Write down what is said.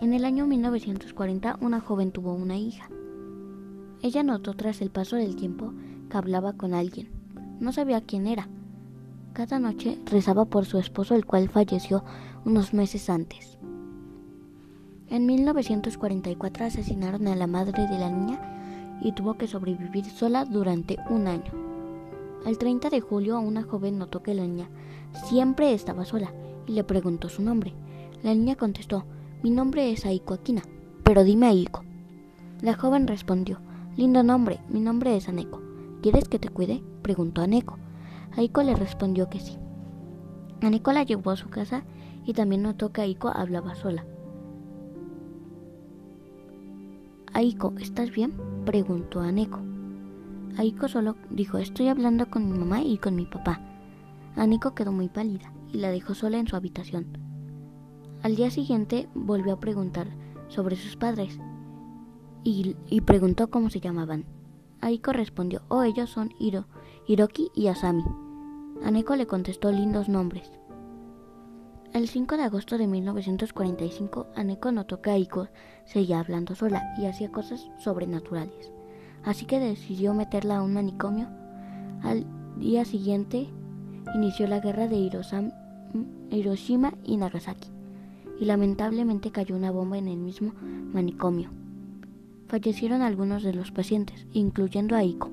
En el año 1940 una joven tuvo una hija. Ella notó tras el paso del tiempo que hablaba con alguien. No sabía quién era. Cada noche rezaba por su esposo, el cual falleció unos meses antes. En 1944 asesinaron a la madre de la niña y tuvo que sobrevivir sola durante un año. El 30 de julio una joven notó que la niña siempre estaba sola y le preguntó su nombre. La niña contestó, mi nombre es Aiko Akina, pero dime Aiko. La joven respondió, lindo nombre, mi nombre es Aneko. ¿Quieres que te cuide? preguntó Aneko. Aiko le respondió que sí. Aneko la llevó a su casa y también notó que Aiko hablaba sola. Aiko, ¿estás bien? preguntó Aneko. Aiko solo dijo, estoy hablando con mi mamá y con mi papá. Aneko quedó muy pálida y la dejó sola en su habitación. Al día siguiente volvió a preguntar sobre sus padres y, preguntó cómo se llamaban. Aiko respondió, oh, ellos son Hiro, Hiroki y Asami. Aneko le contestó lindos nombres. El 5 de agosto de 1945, Aneko notó que Aiko seguía hablando sola y hacía cosas sobrenaturales, así que decidió meterla a un manicomio. Al día siguiente, inició la guerra de Hiroshima y Nagasaki y lamentablemente cayó una bomba en el mismo manicomio. Fallecieron algunos de los pacientes, incluyendo a Iko.